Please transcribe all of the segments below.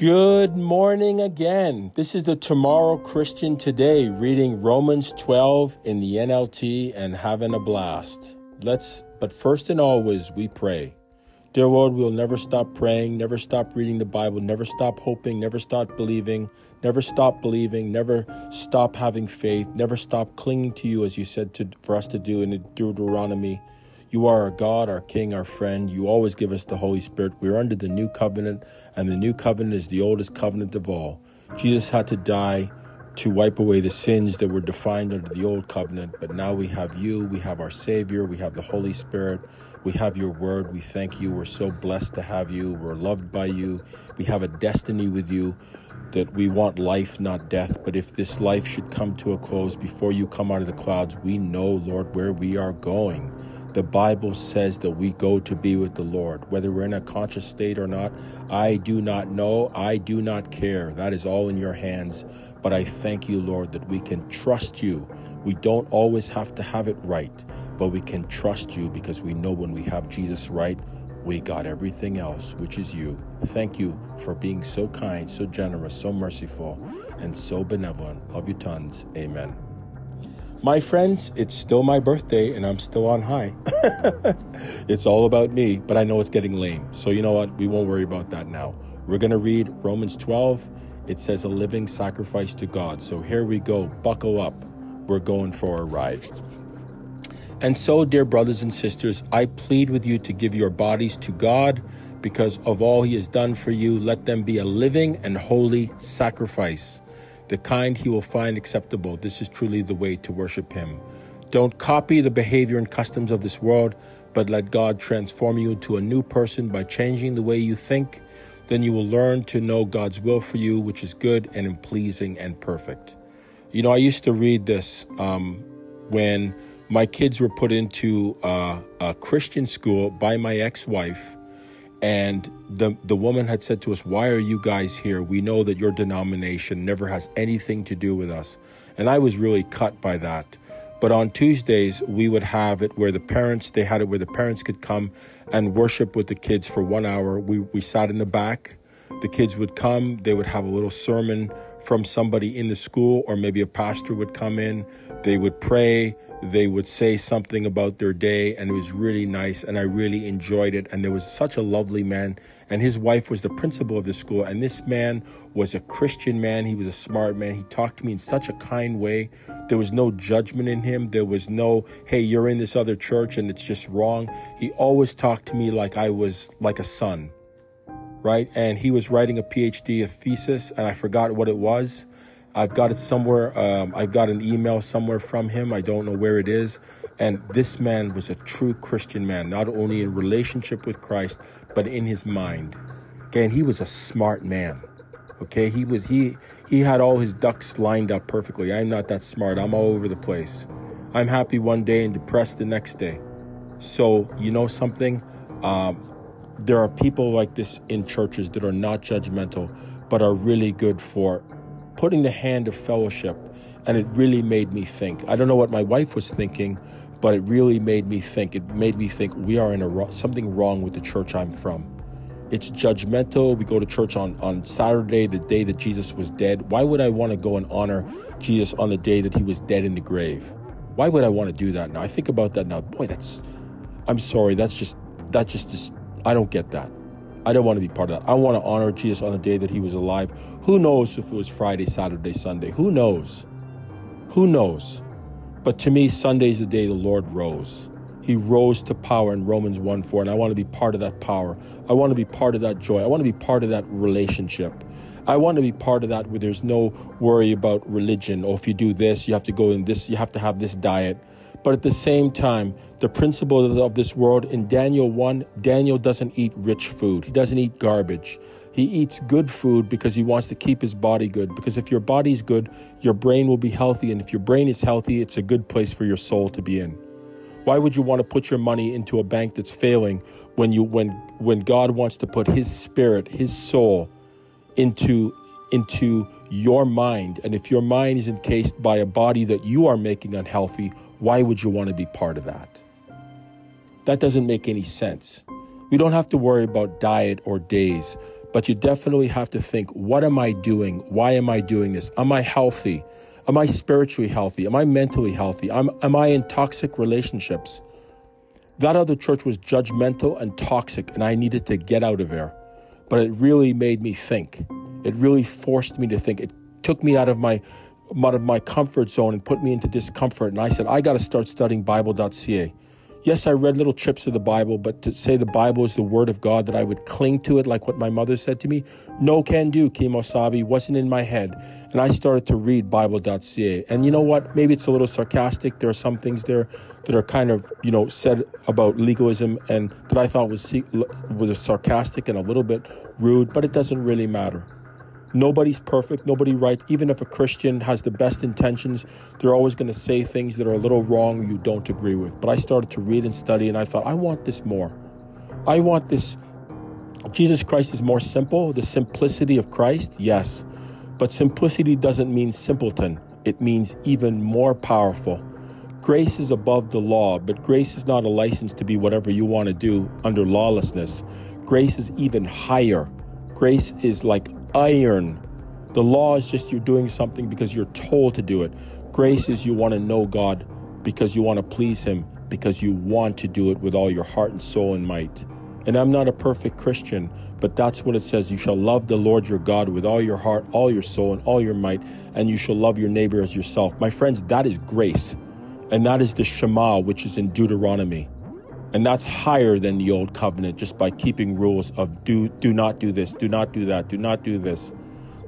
Good morning again. This is the Tomorrow Christian Today, reading Romans 12 in the NLT and having a blast. Let's, but first and always, we pray. Dear Lord, we'll never stop praying, never stop reading the Bible, never stop hoping, never stop believing, never stop believing, never stop having faith, never stop clinging to you as you said to, for us to do in Deuteronomy you are our God, our King, our friend. You always give us the Holy Spirit. We're under the new covenant, and the new covenant is the oldest covenant of all. Jesus had to die to wipe away the sins that were defined under the old covenant, but now we have you, we have our Savior, we have the Holy Spirit, we have your word. We thank you. We're so blessed to have you. We're loved by you. We have a destiny with you that we want life, not death. But if this life should come to a close before you come out of the clouds, we know, Lord, where we are going. The Bible says that we go to be with the Lord. Whether we're in a conscious state or not, I do not know. I do not care. That is all in your hands. But I thank you, Lord, that we can trust you. We don't always have to have it right, but we can trust you because we know when we have Jesus right, we got everything else, which is you. Thank you for being so kind, so generous, so merciful, and so benevolent. Love you tons. Amen. My friends, it's still my birthday and I'm still on high. it's all about me, but I know it's getting lame. So, you know what? We won't worry about that now. We're going to read Romans 12. It says a living sacrifice to God. So, here we go. Buckle up. We're going for a ride. And so, dear brothers and sisters, I plead with you to give your bodies to God because of all He has done for you. Let them be a living and holy sacrifice the kind he will find acceptable. This is truly the way to worship him. Don't copy the behavior and customs of this world, but let God transform you into a new person by changing the way you think. Then you will learn to know God's will for you, which is good and pleasing and perfect. You know, I used to read this um, when my kids were put into uh, a Christian school by my ex wife and the, the woman had said to us, Why are you guys here? We know that your denomination never has anything to do with us. And I was really cut by that. But on Tuesdays, we would have it where the parents, they had it where the parents could come and worship with the kids for one hour. We, we sat in the back. The kids would come, they would have a little sermon from somebody in the school, or maybe a pastor would come in. They would pray they would say something about their day and it was really nice and I really enjoyed it. And there was such a lovely man and his wife was the principal of the school. And this man was a Christian man. He was a smart man. He talked to me in such a kind way. There was no judgment in him. There was no hey you're in this other church and it's just wrong. He always talked to me like I was like a son right? And he was writing a PhD a thesis and I forgot what it was I've got it somewhere. Um, I got an email somewhere from him. I don't know where it is. And this man was a true Christian man, not only in relationship with Christ, but in his mind. Okay, and he was a smart man. Okay, he was he he had all his ducks lined up perfectly. I'm not that smart. I'm all over the place. I'm happy one day and depressed the next day. So you know something. Um, there are people like this in churches that are not judgmental, but are really good for putting the hand of fellowship, and it really made me think. I don't know what my wife was thinking, but it really made me think. It made me think we are in a something wrong with the church I'm from. It's judgmental. We go to church on, on Saturday, the day that Jesus was dead. Why would I want to go and honor Jesus on the day that he was dead in the grave? Why would I want to do that now? I think about that now. Boy, that's, I'm sorry, that's just, that just, just I don't get that. I don't want to be part of that. I want to honor Jesus on the day that he was alive. Who knows if it was Friday, Saturday, Sunday? Who knows? Who knows? But to me, Sunday is the day the Lord rose. He rose to power in Romans 1 4, and I want to be part of that power. I want to be part of that joy. I want to be part of that relationship. I want to be part of that where there's no worry about religion. Or oh, if you do this, you have to go in this, you have to have this diet. But at the same time, the principle of this world in Daniel 1, Daniel doesn't eat rich food. He doesn't eat garbage. He eats good food because he wants to keep his body good. Because if your body's good, your brain will be healthy. And if your brain is healthy, it's a good place for your soul to be in. Why would you want to put your money into a bank that's failing when you when when God wants to put his spirit, his soul into into your mind? And if your mind is encased by a body that you are making unhealthy, why would you want to be part of that? That doesn't make any sense. We don't have to worry about diet or days but you definitely have to think what am I doing? Why am I doing this? Am I healthy? Am I spiritually healthy? Am I mentally healthy? Am, am I in toxic relationships? That other church was judgmental and toxic, and I needed to get out of there. But it really made me think. It really forced me to think. It took me out of my out of my comfort zone and put me into discomfort. And I said, I got to start studying Bible.ca. Yes, I read little trips of the Bible, but to say the Bible is the Word of God, that I would cling to it like what my mother said to me, no can do, Kimosabi, wasn't in my head. And I started to read Bible.ca. And you know what? Maybe it's a little sarcastic. There are some things there that are kind of, you know, said about legalism and that I thought was, was sarcastic and a little bit rude, but it doesn't really matter. Nobody's perfect, nobody right. Even if a Christian has the best intentions, they're always going to say things that are a little wrong you don't agree with. But I started to read and study and I thought, I want this more. I want this. Jesus Christ is more simple, the simplicity of Christ, yes. But simplicity doesn't mean simpleton, it means even more powerful. Grace is above the law, but grace is not a license to be whatever you want to do under lawlessness. Grace is even higher. Grace is like iron. The law is just you're doing something because you're told to do it. Grace is you want to know God because you want to please Him, because you want to do it with all your heart and soul and might. And I'm not a perfect Christian, but that's what it says. You shall love the Lord your God with all your heart, all your soul, and all your might, and you shall love your neighbor as yourself. My friends, that is grace. And that is the Shema, which is in Deuteronomy. And that's higher than the old covenant just by keeping rules of do, do not do this, do not do that, do not do this.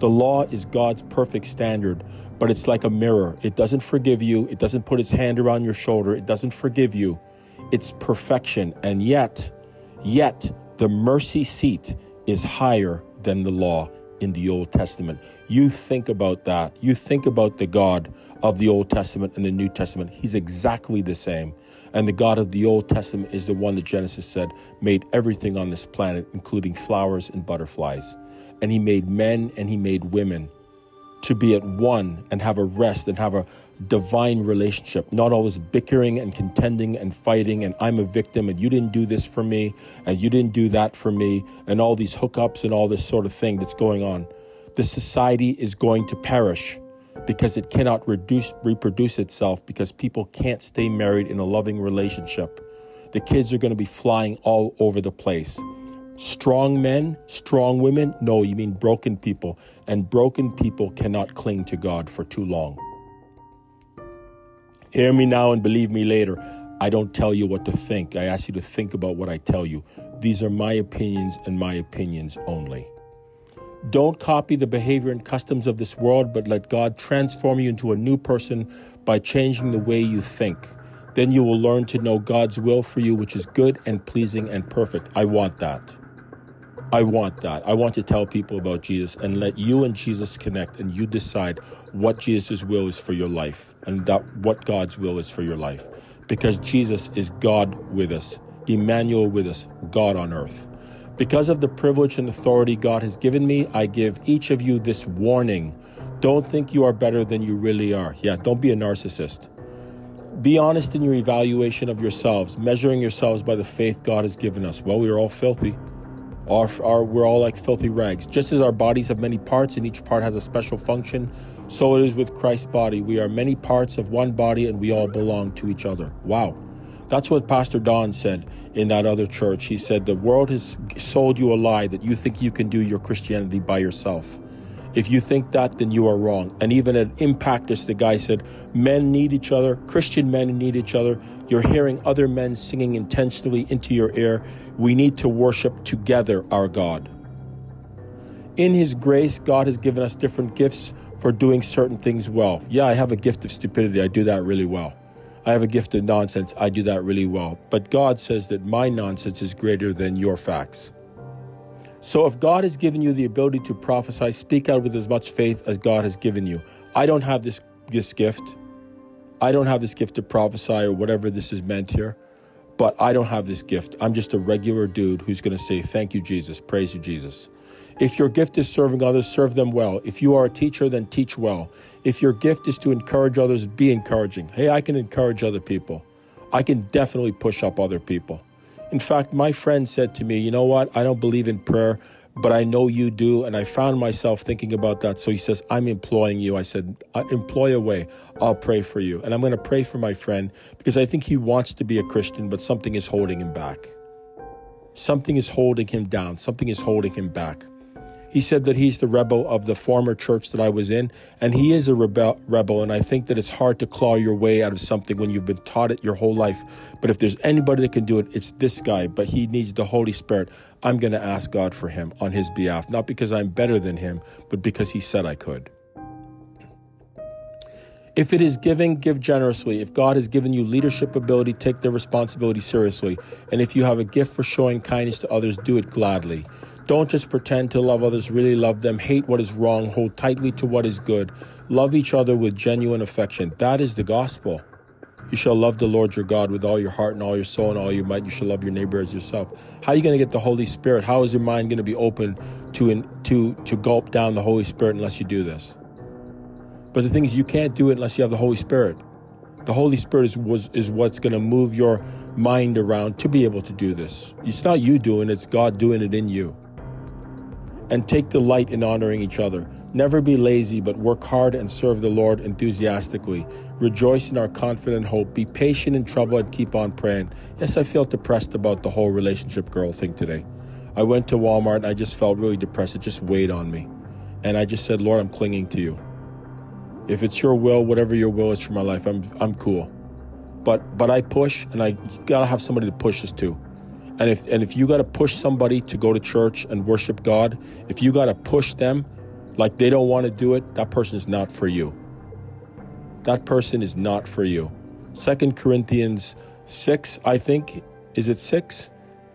The law is God's perfect standard, but it's like a mirror. It doesn't forgive you, it doesn't put its hand around your shoulder, it doesn't forgive you. It's perfection. And yet, yet, the mercy seat is higher than the law in the Old Testament. You think about that. You think about the God of the Old Testament and the New Testament. He's exactly the same. And the God of the Old Testament is the one that Genesis said made everything on this planet, including flowers and butterflies. And he made men and he made women to be at one and have a rest and have a divine relationship, not all this bickering and contending and fighting, and I'm a victim, and you didn't do this for me, and you didn't do that for me, and all these hookups and all this sort of thing that's going on. The society is going to perish because it cannot reduce, reproduce itself because people can't stay married in a loving relationship. The kids are going to be flying all over the place. Strong men, strong women? No, you mean broken people. And broken people cannot cling to God for too long. Hear me now and believe me later. I don't tell you what to think. I ask you to think about what I tell you. These are my opinions and my opinions only. Don't copy the behavior and customs of this world, but let God transform you into a new person by changing the way you think. Then you will learn to know God's will for you, which is good and pleasing and perfect. I want that. I want that. I want to tell people about Jesus and let you and Jesus connect and you decide what Jesus' will is for your life and that what God's will is for your life. Because Jesus is God with us, Emmanuel with us, God on earth. Because of the privilege and authority God has given me, I give each of you this warning. Don't think you are better than you really are. Yeah, don't be a narcissist. Be honest in your evaluation of yourselves, measuring yourselves by the faith God has given us. Well, we are all filthy. Our, our, we're all like filthy rags. Just as our bodies have many parts and each part has a special function, so it is with Christ's body. We are many parts of one body and we all belong to each other. Wow. That's what Pastor Don said in that other church. He said, The world has sold you a lie that you think you can do your Christianity by yourself. If you think that, then you are wrong. And even at Impactus, the guy said, Men need each other, Christian men need each other. You're hearing other men singing intentionally into your ear. We need to worship together our God. In His grace, God has given us different gifts for doing certain things well. Yeah, I have a gift of stupidity, I do that really well. I have a gift of nonsense, I do that really well. But God says that my nonsense is greater than your facts. So if God has given you the ability to prophesy, speak out with as much faith as God has given you. I don't have this, this gift. I don't have this gift to prophesy or whatever this is meant here, but I don't have this gift. I'm just a regular dude who's going to say, Thank you, Jesus. Praise you, Jesus. If your gift is serving others, serve them well. If you are a teacher, then teach well. If your gift is to encourage others, be encouraging. Hey, I can encourage other people. I can definitely push up other people. In fact, my friend said to me, You know what? I don't believe in prayer, but I know you do. And I found myself thinking about that. So he says, I'm employing you. I said, uh, employ away. I'll pray for you. And I'm going to pray for my friend because I think he wants to be a Christian, but something is holding him back. Something is holding him down. Something is holding him back. He said that he's the rebel of the former church that I was in, and he is a rebel, rebel. And I think that it's hard to claw your way out of something when you've been taught it your whole life. But if there's anybody that can do it, it's this guy. But he needs the Holy Spirit. I'm going to ask God for him on his behalf, not because I'm better than him, but because he said I could. If it is giving, give generously. If God has given you leadership ability, take the responsibility seriously. And if you have a gift for showing kindness to others, do it gladly. Don't just pretend to love others, really love them. Hate what is wrong, hold tightly to what is good. Love each other with genuine affection. That is the gospel. You shall love the Lord your God with all your heart and all your soul and all your might. You shall love your neighbor as yourself. How are you going to get the Holy Spirit? How is your mind going to be open to, to, to gulp down the Holy Spirit unless you do this? But the thing is, you can't do it unless you have the Holy Spirit. The Holy Spirit is, was, is what's going to move your mind around to be able to do this. It's not you doing it, it's God doing it in you and take delight in honoring each other. Never be lazy, but work hard and serve the Lord enthusiastically. Rejoice in our confident hope. Be patient in trouble and keep on praying. Yes, I felt depressed about the whole relationship girl thing today. I went to Walmart and I just felt really depressed. It just weighed on me. And I just said, Lord, I'm clinging to you. If it's your will, whatever your will is for my life, I'm I'm cool. But but I push and I gotta have somebody to push us to. And if and if you got to push somebody to go to church and worship God, if you got to push them like they don't want to do it, that person is not for you. That person is not for you. Second Corinthians 6, I think, is it 6?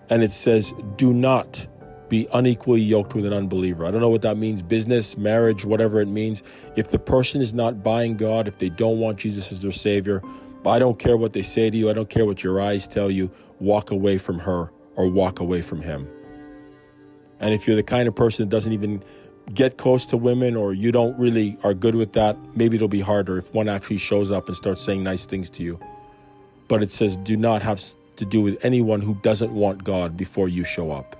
And it says, "Do not be unequally yoked with an unbeliever." I don't know what that means, business, marriage, whatever it means. If the person is not buying God, if they don't want Jesus as their savior, I don't care what they say to you, I don't care what your eyes tell you walk away from her or walk away from him. And if you're the kind of person that doesn't even get close to women or you don't really are good with that, maybe it'll be harder if one actually shows up and starts saying nice things to you. But it says, do not have to do with anyone who doesn't want God before you show up.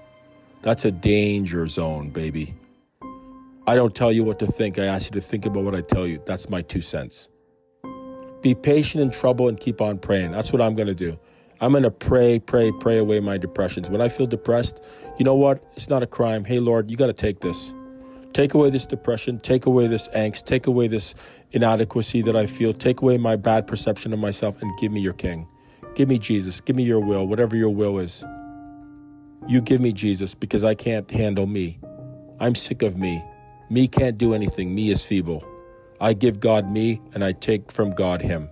That's a danger zone, baby. I don't tell you what to think. I ask you to think about what I tell you. That's my two cents. Be patient in trouble and keep on praying. That's what I'm going to do. I'm going to pray, pray, pray away my depressions. When I feel depressed, you know what? It's not a crime. Hey, Lord, you got to take this. Take away this depression. Take away this angst. Take away this inadequacy that I feel. Take away my bad perception of myself and give me your King. Give me Jesus. Give me your will, whatever your will is. You give me Jesus because I can't handle me. I'm sick of me. Me can't do anything. Me is feeble. I give God me and I take from God him.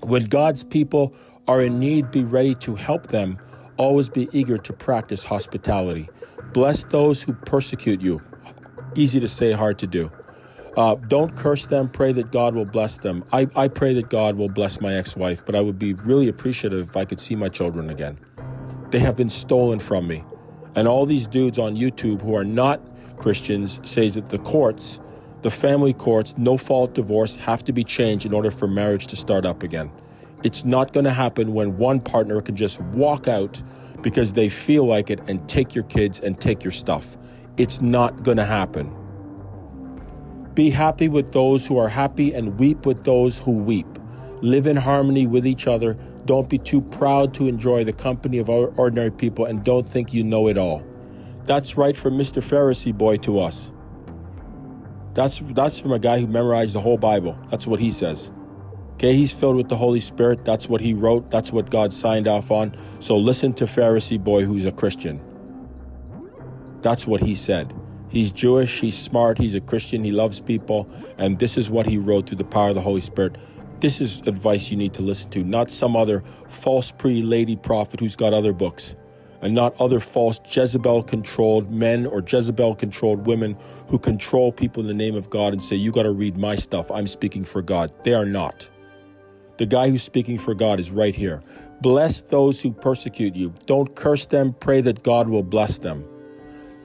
When God's people are in need, be ready to help them. Always be eager to practice hospitality. Bless those who persecute you. Easy to say, hard to do. Uh, don't curse them. Pray that God will bless them. I, I pray that God will bless my ex wife, but I would be really appreciative if I could see my children again. They have been stolen from me. And all these dudes on YouTube who are not Christians says that the courts, the family courts, no fault divorce have to be changed in order for marriage to start up again. It's not going to happen when one partner can just walk out because they feel like it and take your kids and take your stuff. It's not going to happen. Be happy with those who are happy and weep with those who weep. Live in harmony with each other. Don't be too proud to enjoy the company of ordinary people and don't think you know it all. That's right from Mr. Pharisee boy to us. That's, that's from a guy who memorized the whole Bible. That's what he says. Okay, he's filled with the Holy Spirit. That's what he wrote. That's what God signed off on. So listen to Pharisee boy who's a Christian. That's what he said. He's Jewish, he's smart, he's a Christian, he loves people, and this is what he wrote through the power of the Holy Spirit. This is advice you need to listen to, not some other false pre lady prophet who's got other books, and not other false Jezebel controlled men or Jezebel controlled women who control people in the name of God and say, You got to read my stuff. I'm speaking for God. They are not. The guy who's speaking for God is right here. Bless those who persecute you. Don't curse them. Pray that God will bless them.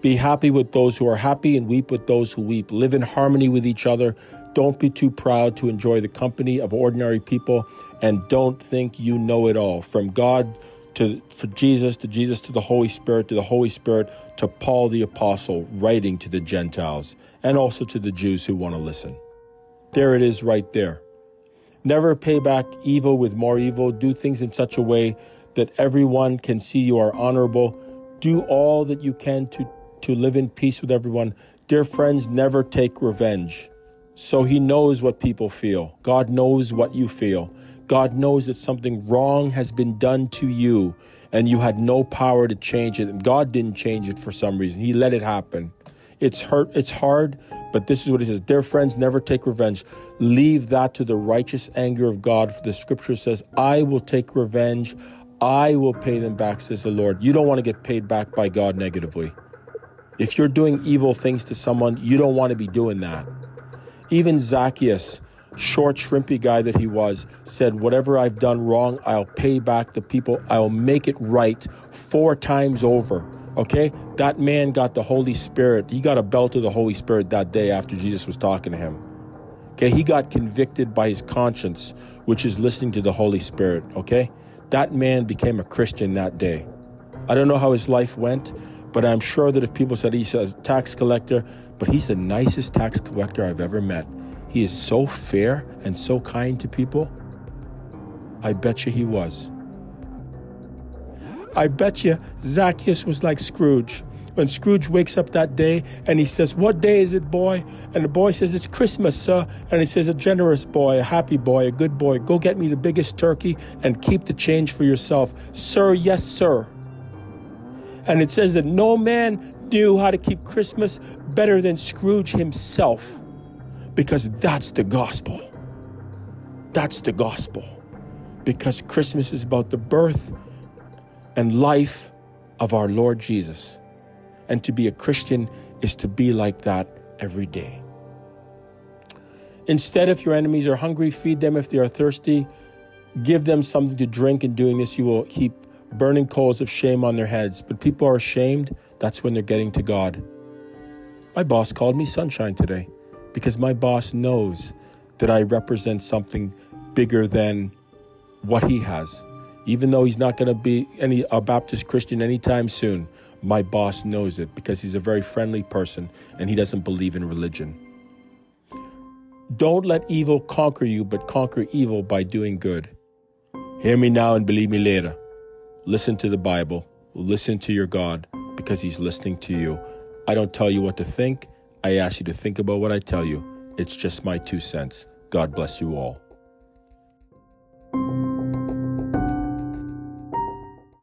Be happy with those who are happy and weep with those who weep. Live in harmony with each other. Don't be too proud to enjoy the company of ordinary people and don't think you know it all. From God to for Jesus, to Jesus to the Holy Spirit, to the Holy Spirit to Paul the apostle writing to the Gentiles and also to the Jews who want to listen. There it is right there. Never pay back evil with more evil. Do things in such a way that everyone can see you are honorable. Do all that you can to, to live in peace with everyone. Dear friends, never take revenge. So he knows what people feel. God knows what you feel. God knows that something wrong has been done to you and you had no power to change it. And God didn't change it for some reason. He let it happen. It's hurt, it's hard, but this is what he says. Dear friends, never take revenge. Leave that to the righteous anger of God. For the scripture says, I will take revenge. I will pay them back, says the Lord. You don't want to get paid back by God negatively. If you're doing evil things to someone, you don't want to be doing that. Even Zacchaeus, short, shrimpy guy that he was, said, Whatever I've done wrong, I'll pay back the people. I'll make it right four times over. Okay? That man got the Holy Spirit. He got a belt of the Holy Spirit that day after Jesus was talking to him. Okay? He got convicted by his conscience, which is listening to the Holy Spirit. Okay? That man became a Christian that day. I don't know how his life went, but I'm sure that if people said he's a tax collector, but he's the nicest tax collector I've ever met. He is so fair and so kind to people. I bet you he was. I bet you Zacchaeus was like Scrooge. When Scrooge wakes up that day and he says, What day is it, boy? And the boy says, It's Christmas, sir. And he says, A generous boy, a happy boy, a good boy. Go get me the biggest turkey and keep the change for yourself. Sir, yes, sir. And it says that no man knew how to keep Christmas better than Scrooge himself because that's the gospel. That's the gospel. Because Christmas is about the birth and life of our Lord Jesus. And to be a Christian is to be like that every day. Instead, if your enemies are hungry, feed them. If they are thirsty, give them something to drink. In doing this, you will heap burning coals of shame on their heads. But people are ashamed, that's when they're getting to God. My boss called me sunshine today because my boss knows that I represent something bigger than what he has. Even though he's not going to be any a Baptist Christian anytime soon, my boss knows it because he's a very friendly person and he doesn't believe in religion. Don't let evil conquer you, but conquer evil by doing good. Hear me now and believe me later. Listen to the Bible. Listen to your God because he's listening to you. I don't tell you what to think. I ask you to think about what I tell you. It's just my two cents. God bless you all.